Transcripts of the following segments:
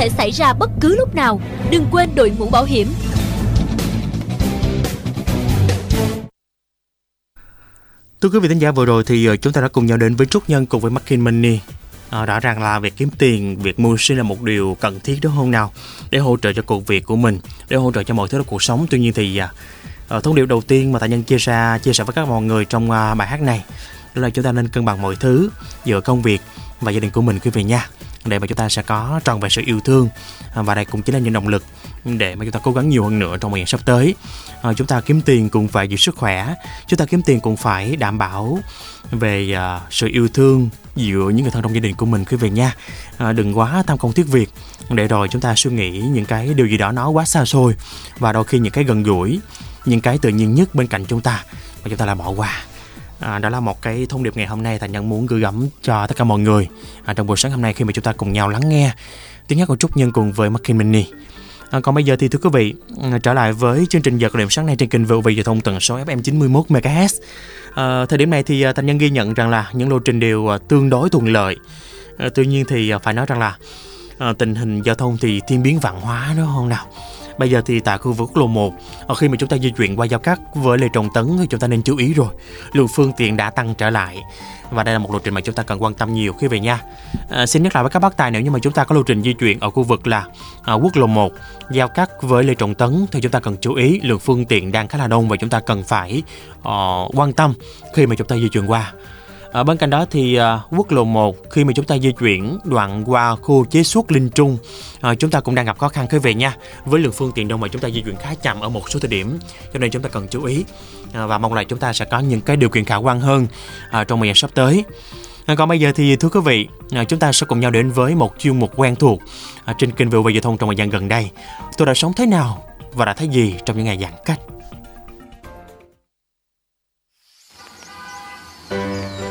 thể xảy ra bất cứ lúc nào. Đừng quên đội mũ bảo hiểm. Thưa quý vị thính giả vừa rồi thì ờ, chúng ta đã cùng nhau đến với Trúc Nhân cùng với Markin Money. À, rõ ràng là việc kiếm tiền, việc mưu sinh là một điều cần thiết đúng không nào? Để hỗ trợ cho cuộc việc của mình, để hỗ trợ cho mọi thứ trong cuộc sống. Tuy nhiên thì à, thông điệp đầu tiên mà tài nhân chia sẻ chia sẻ với các mọi người trong à, bài hát này đó là chúng ta nên cân bằng mọi thứ giữa công việc và gia đình của mình quý vị nha để mà chúng ta sẽ có tròn về sự yêu thương à, và đây cũng chính là những động lực để mà chúng ta cố gắng nhiều hơn nữa trong thời gian sắp tới. À, chúng ta kiếm tiền cũng phải giữ sức khỏe chúng ta kiếm tiền cũng phải đảm bảo về uh, sự yêu thương giữa những người thân trong gia đình của mình quý vị nha. À, đừng quá tham công tiếc việc để rồi chúng ta suy nghĩ những cái điều gì đó nó quá xa xôi và đôi khi những cái gần gũi những cái tự nhiên nhất bên cạnh chúng ta mà chúng ta lại bỏ qua. À, đó là một cái thông điệp ngày hôm nay thành nhân muốn gửi gắm cho tất cả mọi người à, trong buổi sáng hôm nay khi mà chúng ta cùng nhau lắng nghe tiếng hát của Trúc Nhân cùng với Markin Mini. À, còn bây giờ thì thưa quý vị à, trở lại với chương trình giờ điểm sáng nay trên kênh VOV Giao thông tần số FM 91 MHz. À, thời điểm này thì à, thành nhân ghi nhận rằng là những lộ trình đều à, tương đối thuận lợi. À, tuy nhiên thì phải nói rằng là à, tình hình giao thông thì thiên biến vạn hóa đúng không nào? Bây giờ thì tại khu vực quốc lộ 1, ờ, khi mà chúng ta di chuyển qua giao cắt với Lê Trọng Tấn thì chúng ta nên chú ý rồi. Lượng phương tiện đã tăng trở lại và đây là một lộ trình mà chúng ta cần quan tâm nhiều khi về nha. À, xin nhắc lại với các bác tài nếu như mà chúng ta có lộ trình di chuyển ở khu vực là à, quốc lộ 1 giao cắt với Lê Trọng Tấn thì chúng ta cần chú ý lượng phương tiện đang khá là đông và chúng ta cần phải uh, quan tâm khi mà chúng ta di chuyển qua. À, bên cạnh đó thì à, quốc lộ 1 khi mà chúng ta di chuyển đoạn qua khu chế xuất Linh Trung à, chúng ta cũng đang gặp khó khăn quý vị nha. Với lượng phương tiện đông mà chúng ta di chuyển khá chậm ở một số thời điểm cho nên chúng ta cần chú ý à, và mong là chúng ta sẽ có những cái điều kiện khả quan hơn à, trong thời gian sắp tới. À, còn bây giờ thì thưa quý vị, à, chúng ta sẽ cùng nhau đến với một chuyên mục quen thuộc à, trên kênh VOV Giao thông trong thời gian gần đây. Tôi đã sống thế nào và đã thấy gì trong những ngày giãn cách?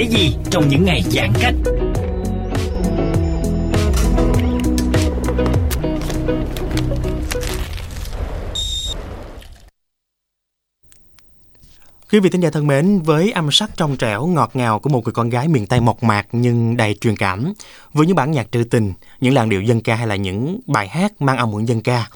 Và gì trong những ngày giãn cách. Quý vị thính giả thân mến, với âm sắc trong trẻo, ngọt ngào của một người con gái miền Tây mộc mạc nhưng đầy truyền cảm, với những bản nhạc trữ tình, những làn điệu dân ca hay là những bài hát mang âm hưởng dân ca,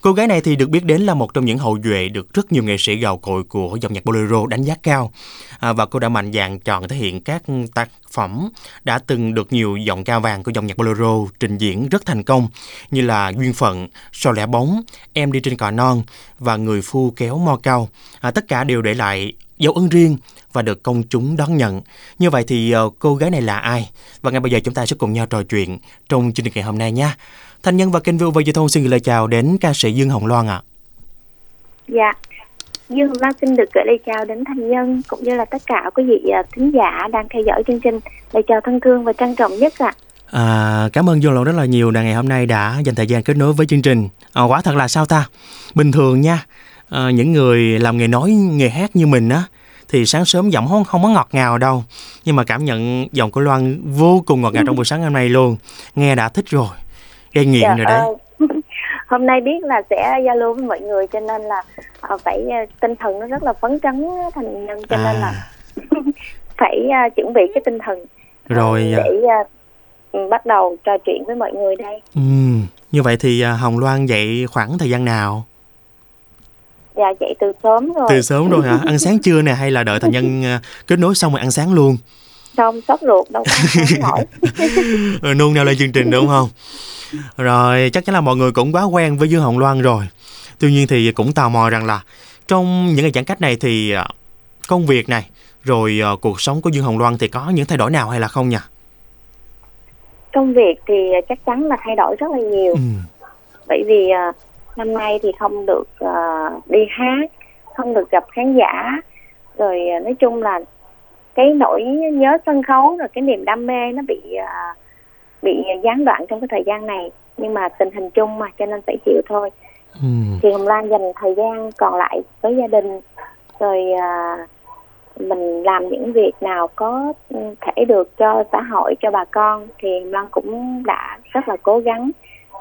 Cô gái này thì được biết đến là một trong những hậu duệ được rất nhiều nghệ sĩ gạo cội của dòng nhạc bolero đánh giá cao. À, và cô đã mạnh dạn chọn thể hiện các tác phẩm đã từng được nhiều giọng ca vàng của dòng nhạc bolero trình diễn rất thành công như là Duyên Phận, sao Lẻ Bóng, Em đi trên cỏ non và Người phu kéo mo cao. À, tất cả đều để lại dấu ấn riêng và được công chúng đón nhận. Như vậy thì ờ, cô gái này là ai? Và ngay bây giờ chúng ta sẽ cùng nhau trò chuyện trong chương trình ngày hôm nay nha. Thanh Nhân và kênh VOV Giao thông xin gửi lời chào đến ca sĩ Dương Hồng Loan ạ. À. Dạ, Dương Hồng Loan xin được gửi lời chào đến Thanh Nhân cũng như là tất cả quý vị à, thính giả đang theo dõi chương trình. Lời chào thân thương và trân trọng nhất ạ. À. À, cảm ơn Dương Lộ rất là nhiều đã ngày hôm nay đã dành thời gian kết nối với chương trình. À, quả thật là sao ta? Bình thường nha, à, những người làm nghề nói, nghề hát như mình á, thì sáng sớm giọng không không có ngọt ngào đâu nhưng mà cảm nhận giọng của Loan vô cùng ngọt ngào trong buổi sáng hôm nay luôn nghe đã thích rồi gây nghiện Trời rồi đấy hôm nay biết là sẽ giao lưu với mọi người cho nên là uh, phải uh, tinh thần nó rất là phấn chấn thành nhân cho à. nên là phải uh, chuẩn bị cái tinh thần rồi để uh, ừ, bắt đầu trò chuyện với mọi người đây. Ừ, như vậy thì à, Hồng Loan dậy khoảng thời gian nào? Dạ dậy từ sớm rồi. Từ sớm rồi hả? Ăn sáng trưa nè hay là đợi thành nhân à, kết nối xong rồi ăn sáng luôn? Xong sốt ruột đâu có nổi. Rồi nôn neo lên chương trình đúng không? Rồi chắc chắn là mọi người cũng quá quen với Dương Hồng Loan rồi. Tuy nhiên thì cũng tò mò rằng là trong những ngày giãn cách này thì à, công việc này rồi à, cuộc sống của Dương Hồng Loan thì có những thay đổi nào hay là không nhỉ? Công việc thì chắc chắn là thay đổi rất là nhiều. Ừ. Bởi vì à, năm nay thì không được đi hát, không được gặp khán giả. Rồi nói chung là cái nỗi nhớ sân khấu rồi cái niềm đam mê nó bị à, bị gián đoạn trong cái thời gian này. Nhưng mà tình hình chung mà cho nên phải chịu thôi. Ừ. thì Hồng Lan dành thời gian còn lại với gia đình rồi à, mình làm những việc nào có thể được cho xã hội cho bà con thì Hồng Lan cũng đã rất là cố gắng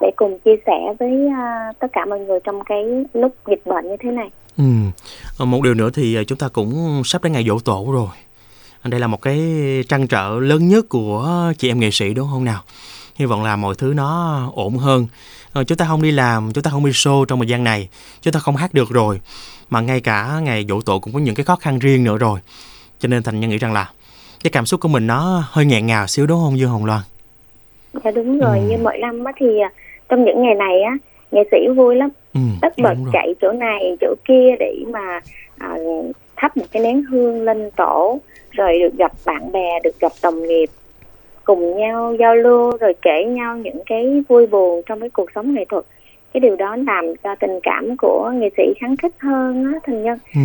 để cùng chia sẻ với à, tất cả mọi người trong cái lúc dịch bệnh như thế này. Ừ. Ờ, Một điều nữa thì à, chúng ta cũng sắp đến ngày dỗ tổ rồi. Đây là một cái trăn trở lớn nhất của chị em nghệ sĩ đúng không nào? Hy vọng là mọi thứ nó ổn hơn. Ờ, chúng ta không đi làm, chúng ta không đi show trong thời gian này, chúng ta không hát được rồi. Mà ngay cả ngày dỗ tổ cũng có những cái khó khăn riêng nữa rồi. Cho nên Thành Nhân nghĩ rằng là cái cảm xúc của mình nó hơi nghẹn ngào xíu đúng không Dương Hồng Loan? Dạ đúng rồi, Ừ. như mỗi năm á thì à, trong những ngày này á nghệ sĩ vui lắm, Ừ, tất bật đúng rồi. chạy chỗ này chỗ kia để mà à, thắp một cái nén hương lên tổ rồi được gặp bạn bè được gặp đồng nghiệp cùng nhau giao lưu rồi kể nhau những cái vui buồn trong cái cuộc sống nghệ thuật. Cái điều đó làm cho tình cảm của nghệ sĩ kháng khích hơn á thành nhân. Ừ.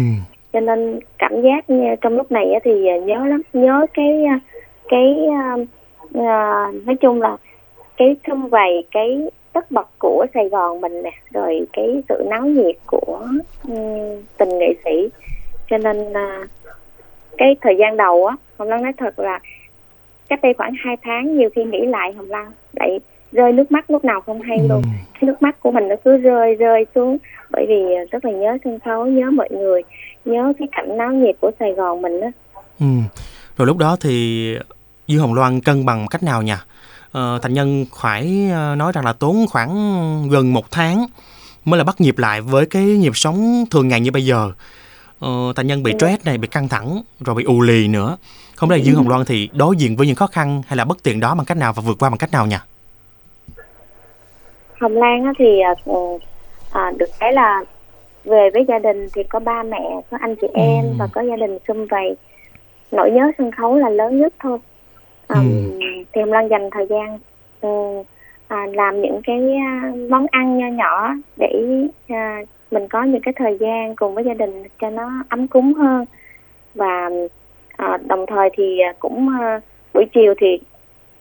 cho nên cảm giác trong lúc này á thì nhớ lắm nhớ cái à, cái à, à, nói chung là cái sum vầy cái tất bật của Sài Gòn mình nè rồi cái sự náo nhiệt của ừm, tình nghệ sĩ cho nên à, cái thời gian đầu á Hồng Lan nói thật là cách đây khoảng 2 tháng nhiều khi nghĩ lại Hồng Lan lại rơi nước mắt lúc nào không hay luôn Ừ. cái nước mắt của mình nó cứ rơi rơi xuống bởi vì rất là nhớ sân khấu nhớ mọi người nhớ cái cảnh náo nhiệt của Sài Gòn mình á Ừ. Rồi lúc đó thì Dương Hồng Loan cân bằng cách nào nhỉ? Ờ, Thành Nhân phải ờ, nói rằng là tốn khoảng gần một tháng mới là bắt nhịp lại với cái nhịp sống thường ngày như bây giờ. Ờ, Thành Nhân bị stress này, bị căng thẳng, rồi bị ù lì nữa. Không biết là Dương Hồng Loan thì đối diện với những khó khăn hay là bất tiện đó bằng cách nào và vượt qua bằng cách nào nhỉ? Hồng Lan á thì à, ừ, à, được cái là về với gia đình thì có ba mẹ có anh chị em Ừ. và có gia đình sum vầy nỗi nhớ sân khấu là lớn nhất thôi à, Ừ. thì Hồng Lan dành thời gian ừ, à, làm những cái món ăn nho nhỏ để à, mình có những cái thời gian cùng với gia đình cho nó ấm cúng hơn và à, đồng thời thì cũng à, buổi chiều thì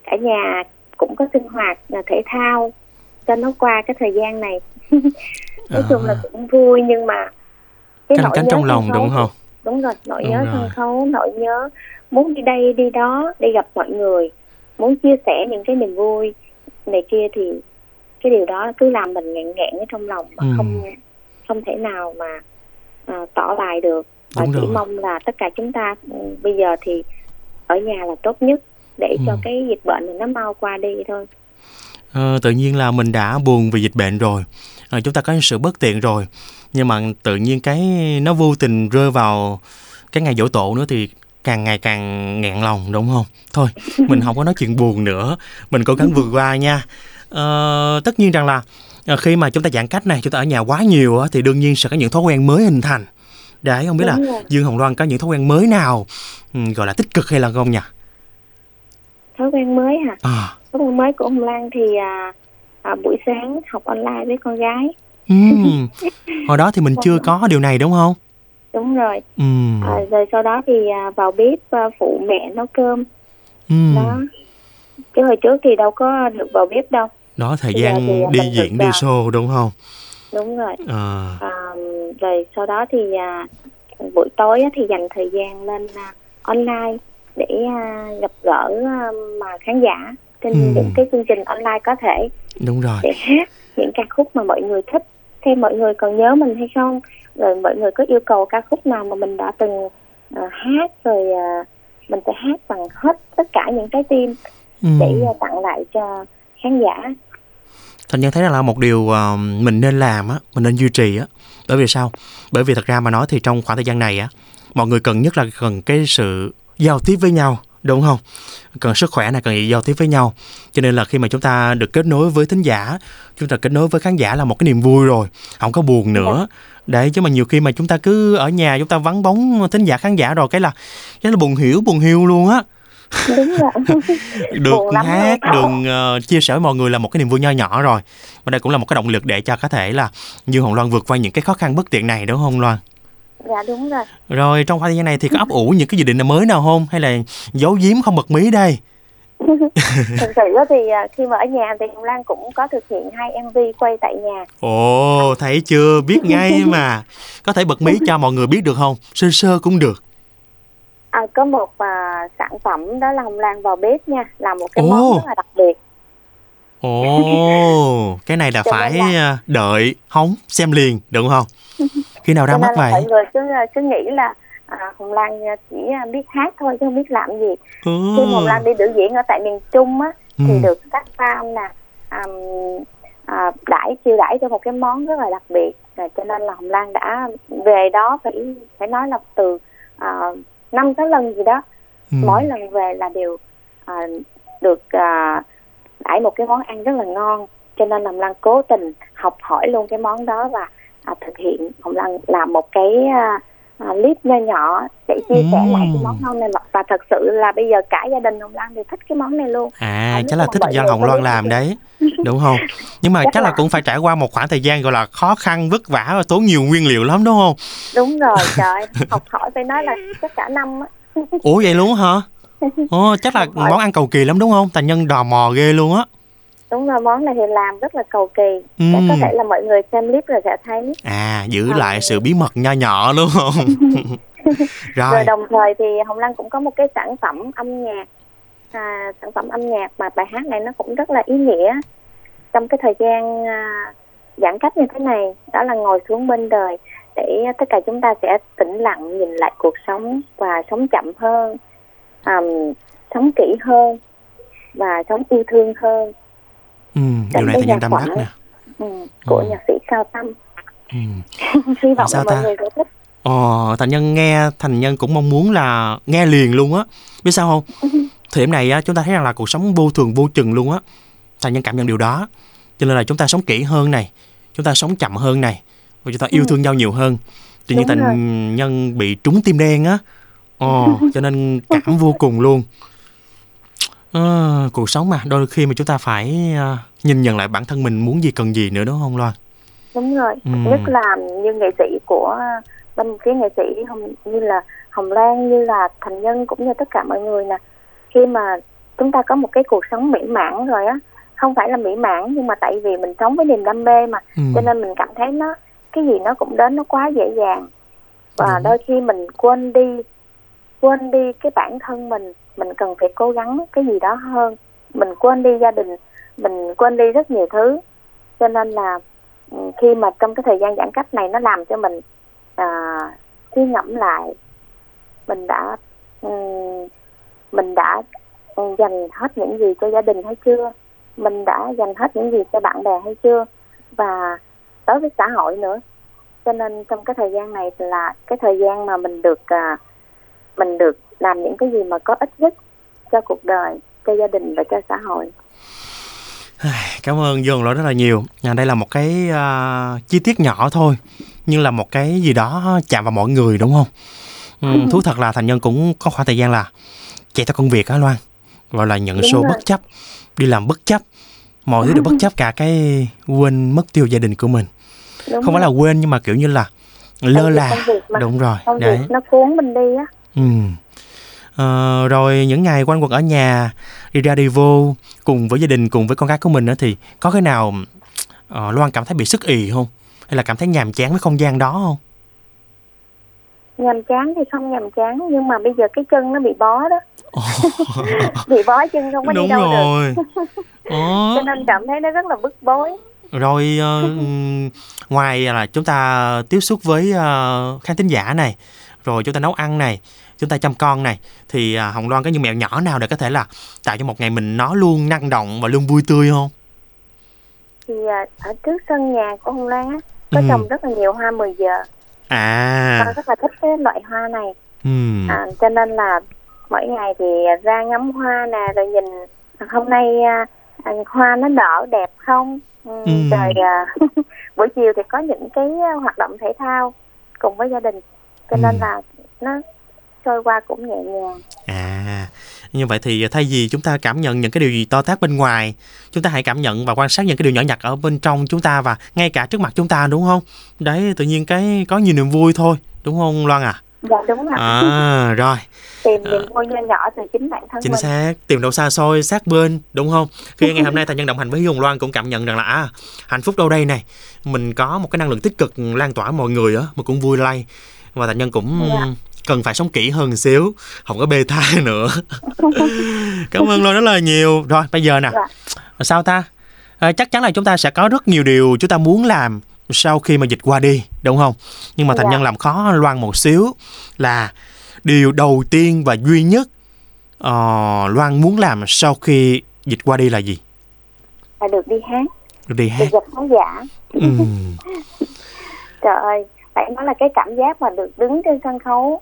cả nhà cũng có sinh hoạt là thể thao cho nó qua cái thời gian này nói chung là À. cũng vui nhưng mà cái Canh nỗi cánh nhớ trong lòng đúng không? đúng rồi nỗi Đúng nhớ rồi. sân khấu nỗi nhớ muốn đi đây đi đó đi gặp mọi người muốn chia sẻ những cái niềm vui này kia thì cái điều đó cứ làm mình nghẹn nghẹn ở trong lòng mà Ừ. không không thể nào mà à, tỏ bài được. Và Đúng chỉ rồi. mong là tất cả chúng ta ừ, bây giờ thì ở nhà là tốt nhất để cho Ừ. cái dịch bệnh này nó mau qua đi thôi. Ờ, tự nhiên là mình đã buồn vì dịch bệnh rồi. Ờ, chúng ta có sự bất tiện rồi. Nhưng mà tự nhiên cái nó vô tình rơi vào cái ngày dỗ tổ nữa thì càng ngày càng nghẹn lòng đúng không? Thôi mình không có nói chuyện buồn nữa. Mình cố gắng vượt qua nha. Ờ, tất nhiên rằng là khi mà chúng ta giãn cách này chúng ta ở nhà quá nhiều thì đương nhiên sẽ có những thói quen mới hình thành. Đấy không biết là Đúng rồi. Dương Hồng Loan có những thói quen mới nào ừ, gọi là tích cực hay là không nhỉ? Thói quen mới hả? À, thói quen mới của Hồng Lan thì à, à, buổi sáng học online với con gái. Ừm. hồi đó thì mình chưa có điều này đúng không? Đúng rồi. Ừm. à, rồi sau đó thì à, vào bếp à, phụ mẹ nấu cơm. Ừm. đó. Chứ hồi trước thì đâu có được vào bếp đâu đó thời Bây giờ gian thì đi diễn đi vào. show đúng không? đúng rồi. À, à, rồi sau đó thì à, buổi tối á, thì dành thời gian lên à, online để à, gặp gỡ à, mà khán giả trên Ừ. những cái chương trình online có thể. Đúng rồi. Để hát những ca khúc mà mọi người thích. Xem mọi người còn nhớ mình hay không? Rồi mọi người có yêu cầu ca khúc nào mà mình đã từng à, hát rồi à, mình sẽ hát bằng hết tất cả những trái tim Ừ. để uh, tặng lại cho khán giả Thành nhân thấy rằng là một điều uh, mình nên làm á, mình nên duy trì á. Bởi vì sao? Bởi vì thật ra mà nói thì trong khoảng thời gian này á, mọi người cần nhất là cần cái sự giao tiếp với nhau đúng không cần sức khỏe này cần giao tiếp với nhau cho nên là khi mà chúng ta được kết nối với thính giả chúng ta kết nối với khán giả là một cái niềm vui rồi không có buồn nữa đấy chứ mà nhiều khi mà chúng ta cứ ở nhà chúng ta vắng bóng thính giả khán giả rồi cái là cái là buồn hiểu buồn hiu luôn á đúng rồi được hát được uh, chia sẻ với mọi người là một cái niềm vui nho nhỏ rồi. Và đây cũng là một cái động lực để cho có thể là như hồng loan vượt qua những cái khó khăn bất tiện này đúng không loan? Dạ đúng rồi. Rồi trong khoảng thời gian này thì có ấp ủ những cái dự định mới nào không? Hay là giấu giếm không bật mí đây? Thực sự đó thì à, khi mà ở nhà thì hồng lan cũng có thực hiện hai mv quay tại nhà. Ồ thấy chưa? Biết ngay mà. Có thể bật mí cho mọi người biết được không? Sơ sơ cũng được à, có một uh, sản phẩm đó là hồng lan vào bếp nha là một cái Ồ. món rất là đặc biệt ồ cái này là Cho phải là... À, đợi hóng xem liền đúng không khi nào ra mắt vậy mọi người cứ cứ nghĩ là à, hồng lan chỉ biết hát thôi chứ không biết làm gì ừ. khi hồng lan đi biểu diễn ở tại miền trung á ừ. thì được các fan nè um, à, đãi chiêu đãi cho một cái món rất là đặc biệt à, cho nên là hồng lan đã về đó phải phải nói là từ năm sáu lần gì đó. Ừ. mỗi lần về là đều uh, được uh, đãi một cái món ăn rất là ngon. Cho nên hồng lan cố tình học hỏi luôn cái món đó và à, thực hiện. Hồng lan làm một cái à, à, clip nho nhỏ để chia sẻ lại cái món ngon này và thật sự là bây giờ cả gia đình hồng lan đều thích cái món này luôn. À chắc là thích do hồng loan làm đấy. Đúng không? Nhưng mà chắc, chắc là, là cũng phải trải qua một khoảng thời gian gọi là khó khăn vất vả và tốn nhiều nguyên liệu lắm đúng không? Đúng rồi trời. Học hỏi phải nói là chắc cả năm á. Ủa vậy luôn hả? Ồ, chắc là món ăn cầu kỳ lắm đúng không? Tài nhân đò mò ghê luôn á đúng rồi món này thì làm rất là cầu kỳ ừ. để có thể là mọi người xem clip rồi sẽ thấy à giữ à. lại sự bí mật nho nhỏ luôn không rồi. rồi đồng thời thì hồng lan cũng có một cái sản phẩm âm nhạc à, sản phẩm âm nhạc mà bài hát này nó cũng rất là ý nghĩa trong cái thời gian à, giãn cách như thế này đó là ngồi xuống bên đời để tất cả chúng ta sẽ tĩnh lặng nhìn lại cuộc sống và sống chậm hơn um, sống kỹ hơn và sống yêu thương hơn ừ, điều này thì nhân tâm đắc nè. Ừ, của ừ. nhạc sĩ cao tâm. Ừ. hy vọng sao là mọi người sẽ thích. Ờ, thành nhân nghe thành nhân cũng mong muốn là nghe liền luôn á. Biết sao không? Thời điểm này á chúng ta thấy rằng là cuộc sống vô thường vô chừng luôn á. Thành nhân cảm nhận điều đó. Cho nên là chúng ta sống kỹ hơn này. Chúng ta sống chậm hơn này. Và chúng ta yêu ừ. thương nhau nhiều hơn. Tự nhiên thành nhân bị trúng tim đen á. Ờ cho nên cảm vô cùng luôn à, cuộc sống mà đôi khi mà chúng ta phải uh, nhìn nhận lại bản thân mình muốn gì cần gì nữa đúng không Loan đúng rồi ừ. nhất là như nghệ sĩ của bên phía nghệ sĩ hồng như là hồng lan như là thành nhân cũng như tất cả mọi người nè khi mà chúng ta có một cái cuộc sống mỹ mãn rồi á không phải là mỹ mãn nhưng mà tại vì mình sống với niềm đam mê mà ừ. cho nên mình cảm thấy nó cái gì nó cũng đến nó quá dễ dàng và Đúng. đôi khi mình quên đi quên đi cái bản thân mình mình cần phải cố gắng cái gì đó hơn. Mình quên đi gia đình mình quên đi rất nhiều thứ. Cho nên là ừ, khi mà trong cái thời gian giãn cách này nó làm cho mình à, suy ngẫm lại mình đã um, mình đã dành hết những gì cho gia đình hay chưa? Mình đã dành hết những gì cho bạn bè hay chưa? Và tới với xã hội nữa. Cho nên trong cái thời gian này là cái thời gian mà mình được uh, mình được làm những cái gì mà có ích nhất cho cuộc đời cho gia đình và cho xã hội. Cảm ơn dương lỗi rất là nhiều. À, đây là một cái uh, chi tiết nhỏ thôi nhưng là một cái gì đó chạm vào mọi người đúng không? Ừ, thú thật là thành nhân cũng có khoảng thời gian là chạy theo công việc á loan gọi là nhận số bất chấp đi làm bất chấp mọi thứ đều bất chấp cả cái quên mất tiêu gia đình của mình. Đúng không rồi. phải là quên nhưng mà kiểu như là lơ là. đúng rồi công đấy. việc nó cuốn mình đi á ừ. Ờ, rồi những ngày quanh quẩn ở nhà đi ra đi vô cùng với gia đình cùng với con gái của mình nữa thì có cái nào uh, Loan cảm thấy bị sức ì không? Hay là cảm thấy nhàm chán với không gian đó không? Nhàm chán thì không nhàm chán nhưng mà bây giờ cái chân nó bị bó đó. Bị bó chân không có Đúng đi đâu rồi. được cho nên cảm thấy nó rất là bức bối. Rồi uh, ngoài là chúng ta tiếp xúc với uh, khán thính giả này rồi chúng ta nấu ăn này chúng ta chăm con này thì à, hồng loan có những mẹo nhỏ nào để có thể là tạo cho một ngày mình nó luôn năng động và luôn vui tươi không? Thì à, ở trước sân nhà của hồng loan á có Ừ. trồng rất là nhiều hoa 10 giờ. À. Con rất là thích cái loại hoa này. Ừm, à, cho nên là mỗi ngày thì ra ngắm hoa nè rồi nhìn hôm nay à, à, hoa nó nở đẹp không? Ừ, Ừ. rồi à, buổi chiều thì có những cái hoạt động thể thao cùng với gia đình cho nên Ừ. là nó trôi qua cũng nhẹ nhàng. À như vậy thì thay vì chúng ta cảm nhận những cái điều gì to tát bên ngoài chúng ta hãy cảm nhận và quan sát những cái điều nhỏ nhặt ở bên trong chúng ta và ngay cả trước mặt chúng ta đúng không? Đấy tự nhiên cái có nhiều niềm vui thôi đúng không loan à? Dạ đúng rồi à rồi. Tìm niềm vui nho nhỏ từ chính bản thân chính mình. xác tìm đâu xa xôi sát bên đúng không? Khi ngày hôm nay tài nhân đồng hành với hồng loan cũng cảm nhận rằng là à, hạnh phúc đâu đây này. Mình có một cái năng lượng tích cực lan tỏa mọi người á mà cũng vui lây và tài nhân cũng Dạ. cần phải sống kỹ hơn xíu không có bê tha nữa. Cảm ơn loan rất là nhiều. Rồi bây giờ nè. Dạ. sao ta? À, chắc chắn là chúng ta sẽ có rất nhiều điều chúng ta muốn làm sau khi mà dịch qua đi đúng không? Nhưng mà thành Dạ. nhân làm khó loan một xíu là điều đầu tiên và duy nhất ờ, loan muốn làm sau khi dịch qua đi là gì? Là được đi hát. Được đi được hát gặp khán giả. Ừm, trời ơi phải nói là cái cảm giác mà được đứng trên sân khấu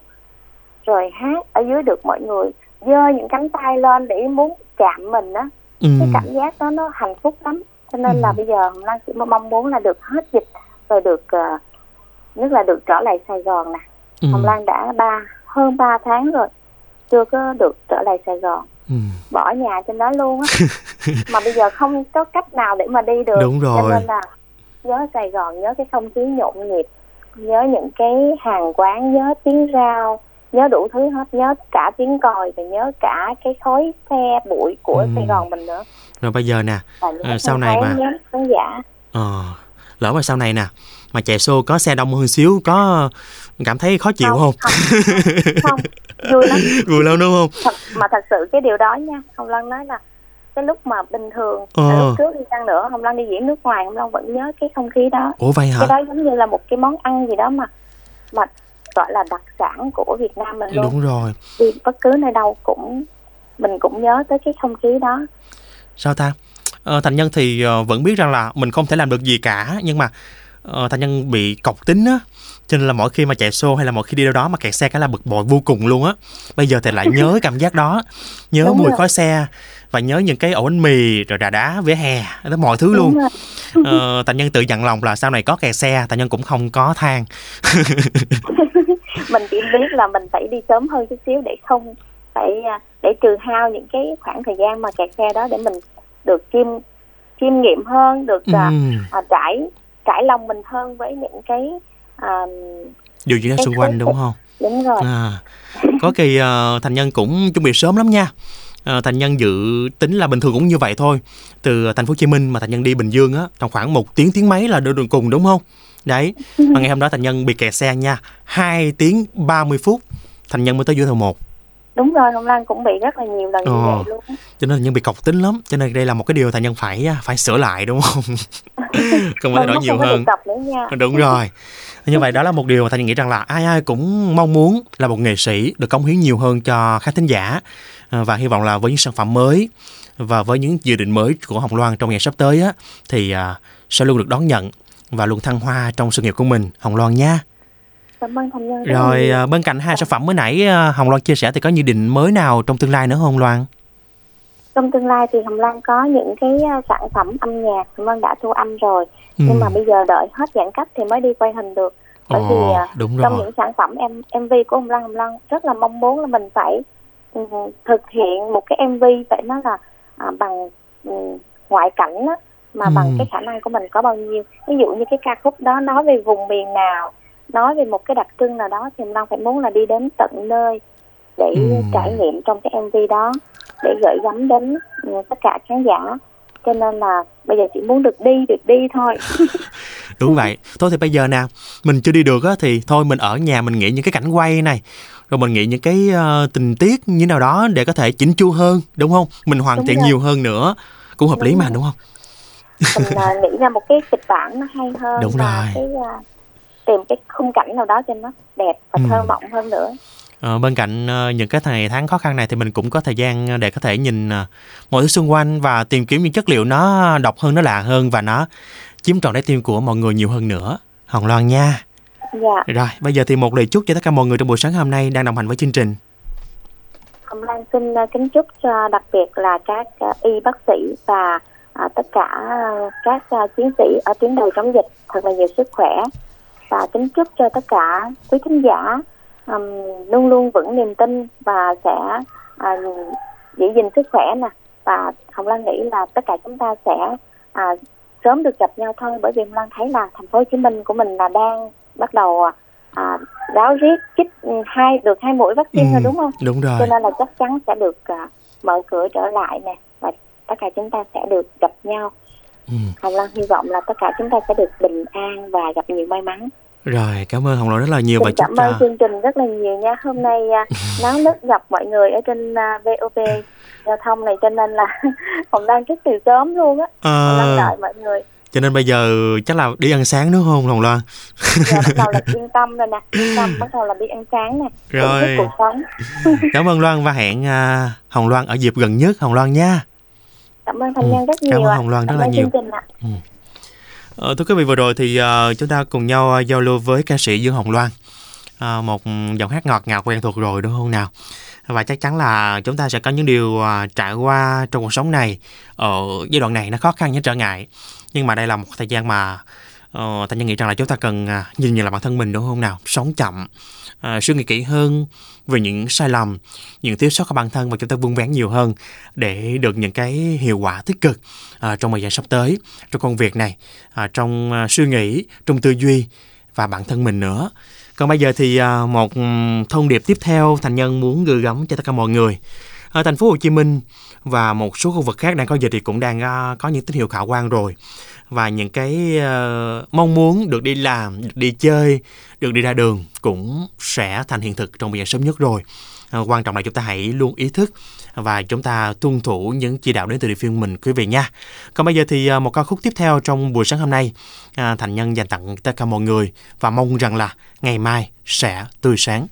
rồi hát ở dưới được mọi người giơ những cánh tay lên để muốn chạm mình á. Cái ừm, cảm giác đó nó hạnh phúc lắm. Cho nên là Ừ. bây giờ hồng lan chỉ mong muốn là được hết dịch rồi được ờ, nhất là được trở lại sài gòn nè. Ừm, hồng lan đã ba hơn 3 tháng rồi chưa có được trở lại sài gòn. Ừm. bỏ nhà trên đó luôn á. Mà bây giờ không có cách nào để mà đi được. Đúng rồi. cho nên là nhớ sài gòn nhớ cái không khí nhộn nhịp nhớ những cái hàng quán nhớ tiếng rao nhớ đủ thứ hết nhớ cả tiếng còi và nhớ cả cái khói xe bụi của Ừ. sài gòn mình nữa. Rồi bây giờ nè cái sau không này mà- khán giả. Ờ, lỡ mà sau này nè mà chạy xô có xe đông hơn xíu có cảm thấy khó chịu không, không? không vui lắm. Vui lắm đúng không? Thật, mà thật sự cái điều đó nha hồng loan nói là cái lúc mà bình thường. Ờ. lúc trước đi chăng nữa hồng loan đi diễn nước ngoài hồng loan vẫn nhớ cái không khí đó. Ủa vậy hả? Cái đó giống như là một cái món ăn gì đó mà mà gọi là đặc sản của Việt Nam mình luôn. Đúng rồi. Đi bất cứ nơi đâu cũng mình cũng nhớ tới cái không khí đó. Sao ta? Ờ, thành nhân thì ờ, vẫn biết rằng là mình không thể làm được gì cả nhưng mà ờ, thành nhân bị cọc tính á. Cho nên là mỗi khi mà chạy xô hay là mỗi khi đi đâu đó mà kẹt xe cái là bực bội vô cùng luôn á. Bây giờ thì lại nhớ cảm giác đó. Nhớ Đúng mùi rồi. khói xe và nhớ những cái ổ bánh mì rồi đà đá vỉa hè đó mọi thứ luôn. ờ, thành nhân tự dặn lòng là sau này có kẹt xe thành nhân cũng không có than mình chỉ biết là mình phải đi sớm hơn chút xíu để không phải à, để trừ hao những cái khoảng thời gian mà kẹt xe đó để mình được chiêm chiêm nghiệm hơn được Ừm, à, trải trải lòng mình hơn với những cái à, điều ra Cái xung quanh đúng không? Đúng rồi. À, có kỳ ờ, thành nhân cũng chuẩn bị sớm lắm nha. Ờ, thành nhân dự tính là bình thường cũng như vậy thôi. Từ thành phố Hồ Chí Minh mà thành nhân đi Bình Dương á, trong khoảng một tiếng tiếng mấy là đường cùng đúng không? Đấy. Mà ngày hôm đó thành nhân bị kẹt xe nha, 2 tiếng 30 phút thành nhân mới tới giữa thờ một đúng rồi hồng lan cũng bị rất là nhiều lần như Ờ. vậy luôn cho nên thành nhân bị cọc tính lắm cho nên đây là một cái điều thành nhân phải à, phải sửa lại đúng không cần phải đổi nhiều hơn đúng rồi như vậy đó là một điều mà thành nghĩ rằng là ai ai cũng mong muốn là một nghệ sĩ được cống hiến nhiều hơn cho khán thính giả và hy vọng là với những sản phẩm mới và với những dự định mới của Hồng Loan trong ngày sắp tới á thì à, sẽ luôn được đón nhận và luôn thăng hoa trong sự nghiệp của mình Hồng Loan nha. cảm ơn rất là Rồi à, bên cạnh hai sản phẩm mới nãy à, Hồng Loan chia sẻ thì có dự định mới nào trong tương lai nữa không Hồng Loan? trong tương lai thì hồng lan có những cái à, sản phẩm âm nhạc hồng lan đã thu âm rồi Ừ. nhưng mà bây giờ đợi hết giãn cách thì mới đi quay hình được bởi vì Ồ, à, đúng trong rồi. những sản phẩm em MV của Hồng Lan Hồng Lan rất là mong muốn là mình phải thực hiện một cái MV phải nói là à, bằng ừ, ngoại cảnh á, mà Ừ. bằng cái khả năng của mình có bao nhiêu ví dụ như cái ca khúc đó nói về vùng miền nào nói về một cái đặc trưng nào đó thì Lan phải muốn là đi đến tận nơi để Ừ. trải nghiệm trong cái MV đó để gửi gắm đến ừ, tất cả khán giả cho nên là bây giờ chỉ muốn được đi được đi thôi Đúng vậy. Thôi thì bây giờ nè, mình chưa đi được á thì thôi mình ở nhà mình nghĩ những cái cảnh quay này, rồi mình nghĩ những cái ờ, tình tiết như nào đó để có thể chỉnh chu hơn, đúng không? Mình hoàn Đúng thiện rồi. nhiều hơn nữa. Cũng hợp lý Đúng mà rồi. đúng không? mình à, nghĩ ra một cái kịch bản nó hay hơn Đúng và rồi. cái à, tìm cái khung cảnh nào đó cho nó đẹp và Ừ. thơ mộng hơn nữa Ờ, bên cạnh ờ, những cái ngày tháng khó khăn này thì mình cũng có thời gian để có thể nhìn ờ, mọi thứ xung quanh và tìm kiếm những chất liệu nó độc hơn, nó lạ hơn và nó chiếm trọn trái tim của mọi người nhiều hơn nữa. Hồng Loan nha. Dạ. Rồi, bây giờ thì một lời chúc cho tất cả mọi người trong buổi sáng hôm nay đang đồng hành với chương trình. Hồng Lan xin ờ, kính chúc cho đặc biệt là các ờ, y bác sĩ và ờ, tất cả các chiến sĩ ở tuyến đầu chống dịch thật là nhiều sức khỏe. Và kính chúc cho tất cả quý khán giả luôn luôn vững niềm tin và sẽ giữ gìn sức khỏe nè. Và Hồng Lan nghĩ là tất cả chúng ta sẽ à, sớm được gặp nhau thôi bởi vì Hồng Lan thấy là thành phố Hồ Chí Minh của mình là đang bắt đầu à, ráo riết chích ừ, hai được hai mũi vaccine rồi đúng không? Đúng rồi. cho nên là chắc chắn sẽ được à, mở cửa trở lại nè và tất cả chúng ta sẽ được gặp nhau Ừ. Hồng Lan hy vọng là tất cả chúng ta sẽ được bình an và gặp nhiều may mắn Rồi, cảm ơn Hồng Loan rất là nhiều và xin chúc cảm ơn cho chương trình rất là nhiều nha hôm nay à, náo nức gặp mọi người ở trên à, VOV giao thông này cho nên là Hồng Lan rất từ sớm luôn á Hồng Lan đợi mọi người cho nên bây giờ chắc là đi ăn sáng đúng không Hồng Loan? giờ bắt đầu là yên tâm rồi nè yên tâm bắt đầu là đi ăn sáng nè Rồi. cuộc sống Cảm ơn Loan và hẹn à, Hồng Loan ở dịp gần nhất Hồng Loan nha. cảm ơn Thanh Ừ, Nhân rất nhiều cảm ơn. Hồng Loan rất Cảm là nhiều. ạ. Ờ, thưa quý vị vừa rồi thì ờ, chúng ta cùng nhau ờ, giao lưu với ca sĩ Dương Hồng Loan. Ờ, một giọng hát ngọt ngào quen thuộc rồi đúng không nào? Và chắc chắn là chúng ta sẽ có những điều trải qua trong cuộc sống này ở giai đoạn này nó khó khăn những trở ngại. Nhưng mà đây là một thời gian mà ờ, uh, Thanh Nhân nghĩ rằng là chúng ta cần ờ, nhìn nhận lại bản thân mình đúng không nào? Sống chậm, uh, suy nghĩ kỹ hơn về những sai lầm, những thiếu sót của bản thân và chúng ta vun vén nhiều hơn để được những cái hiệu quả tích cực ờ, trong thời gian sắp tới trong công việc này à, trong à, suy nghĩ trong tư duy và bản thân mình nữa còn bây giờ thì à, một thông điệp tiếp theo thành nhân muốn gửi gắm cho tất cả mọi người ở thành phố Hồ Chí Minh và một số khu vực khác đang có dịch thì cũng đang à, có những tín hiệu khả quan rồi và những cái uh, mong muốn được đi làm được đi chơi được đi ra đường cũng sẽ thành hiện thực trong thời gian sớm nhất rồi Uh, quan trọng là chúng ta hãy luôn ý thức và chúng ta tuân thủ những chỉ đạo đến từ địa phương mình quý vị nha. Còn bây giờ thì uh, một ca khúc tiếp theo trong buổi sáng hôm nay uh, Thành Nhân dành tặng tất cả mọi người và mong rằng là ngày mai sẽ tươi sáng.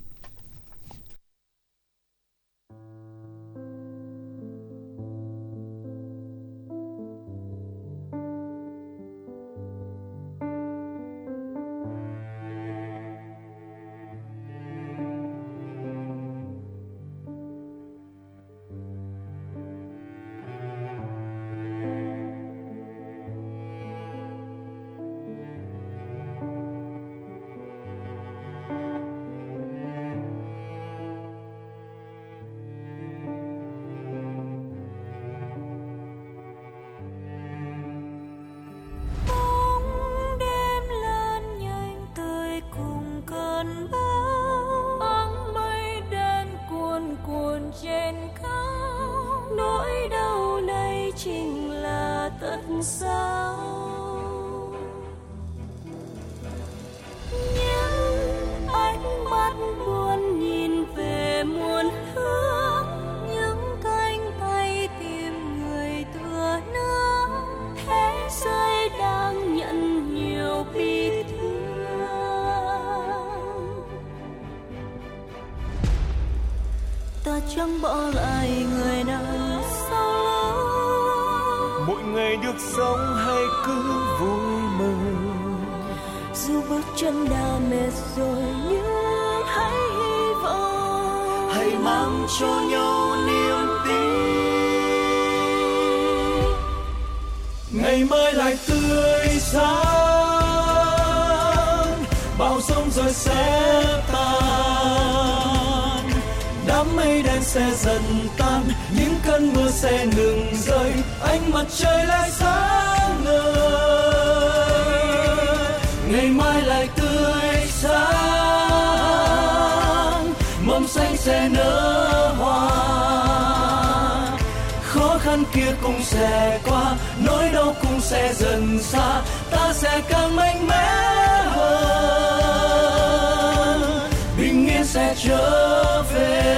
Đám mây đen sẽ dần tan, những cơn mưa sẽ ngừng rơi, ánh mặt trời lại sáng ngời. Ngày mai lại tươi sáng mầm xanh sẽ nở hoa. Khó khăn kia cũng sẽ qua, nỗi đau cũng sẽ dần xa, ta sẽ càng mạnh mẽ hơn trở về.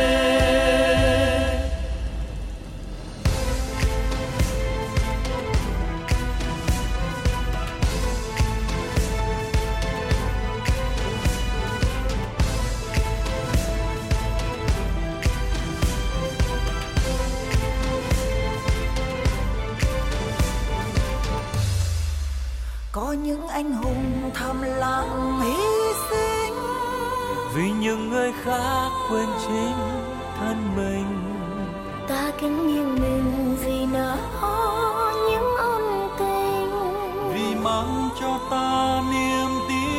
Có những anh hùng thầm lặng hiếu vì những người khác quên chính thân mình. Ta kính nghiêng mình vì nở những ân tình. Vì mang cho ta niềm tin.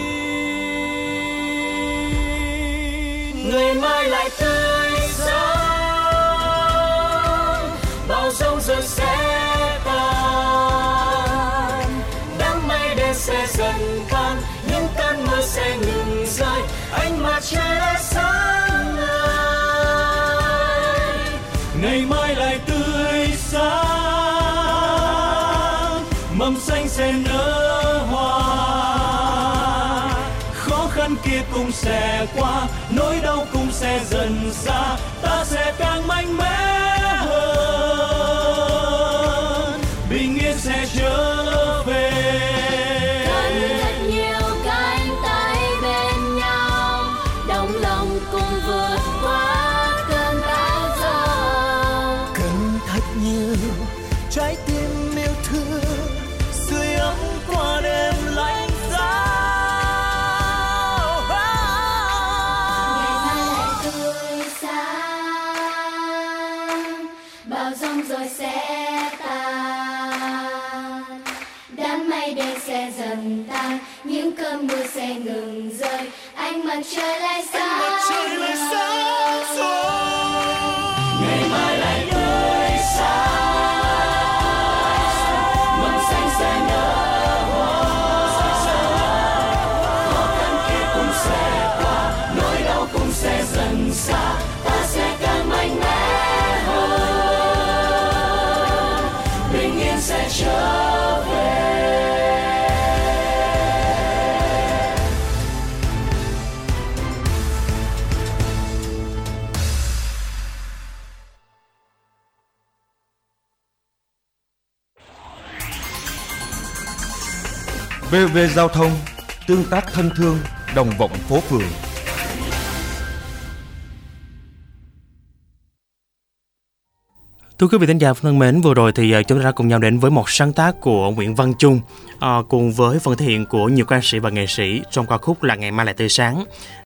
Người mai lại tươi sáng bao sông rồi sẽ tan. Đám mây đen sẽ dần tan những cơn mưa sẽ ngừng ánh sáng ngời ngày mai lại tươi sáng mầm xanh sẽ nở hoa. Khó khăn kia cũng sẽ qua, nỗi đau cũng sẽ dần xa. Ta sẽ càng mạnh mẽ. VV Giao thông, tương tác thân thương, đồng vọng phố phường. Thưa quý vị thính giả thân mến, vừa rồi thì à, chúng ta đã cùng nhau đến với một sáng tác của Nguyễn Văn Trung à, cùng với phần thể hiện của nhiều ca sĩ và nghệ sĩ trong ca khúc là Ngày mai lại tươi sáng.